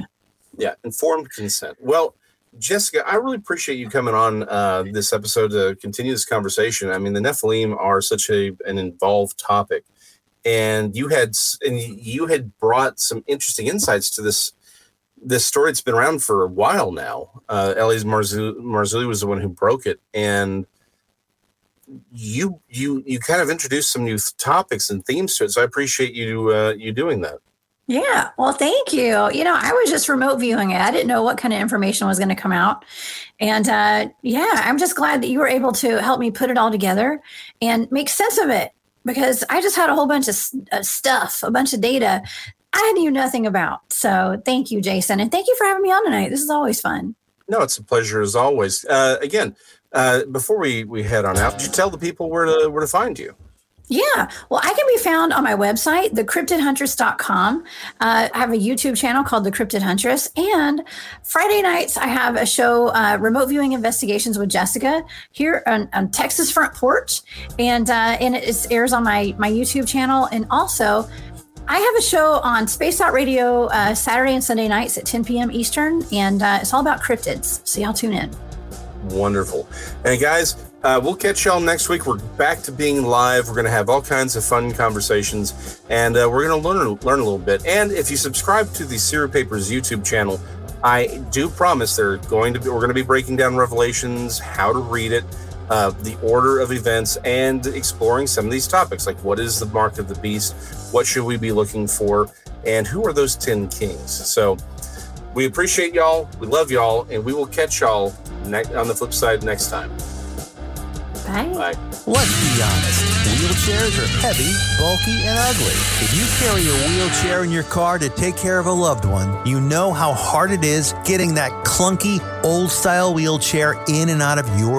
Speaker 2: Yeah. informed consent. Well, Jessica, I really appreciate you coming on uh, this episode to continue this conversation. I mean, the Nephilim are such a an involved topic, and you had and you had brought some interesting insights to this this story. It's been around for a while now. Uh, L.A. Marzulli, Marzulli was the one who broke it, and you you you kind of introduced some new th- topics and themes to it. So I appreciate you uh, you doing that.
Speaker 3: Yeah. Well, thank you. You know, I was just remote viewing it. I didn't know what kind of information was going to come out. And uh, yeah, I'm just glad that you were able to help me put it all together and make sense of it because I just had a whole bunch of uh, stuff, a bunch of data I knew nothing about. So thank you, Jason. And thank you for having me on tonight. This is always fun.
Speaker 2: No, it's a pleasure as always. Uh, again, uh, before we we head on out, could you tell the people where to where to find you?
Speaker 3: Yeah. Well, I can be found on my website, thecryptidhuntress.com. Uh, I have a YouTube channel called The Cryptid Huntress. And Friday nights, I have a show, uh, Remote Viewing Investigations with Jessica, here on, on Texas Front Porch. And, uh, and it airs on my, my YouTube channel. And also, I have a show on Space Out Radio uh, Saturday and Sunday nights at 10 p.m. Eastern. And uh, it's all about cryptids. So y'all tune in.
Speaker 2: Wonderful. And guys, uh, we'll catch y'all next week. We're back to being live. We're going to have all kinds of fun conversations, and uh, we're going to learn learn a little bit. And if you subscribe to the SIRU Papers YouTube channel, I do promise they're going to be. We're going to be breaking down Revelations, how to read it, uh, the order of events, and exploring some of these topics, like what is the mark of the beast, what should we be looking for, and who are those ten kings. So. We appreciate y'all. We love y'all, and we will catch y'all ne- on the flip side next time.
Speaker 3: Bye.
Speaker 2: Bye.
Speaker 4: Let's be honest. Wheelchairs are heavy, bulky, and ugly. If you carry a wheelchair in your car to take care of a loved one, you know how hard it is getting that clunky, old style wheelchair in and out of your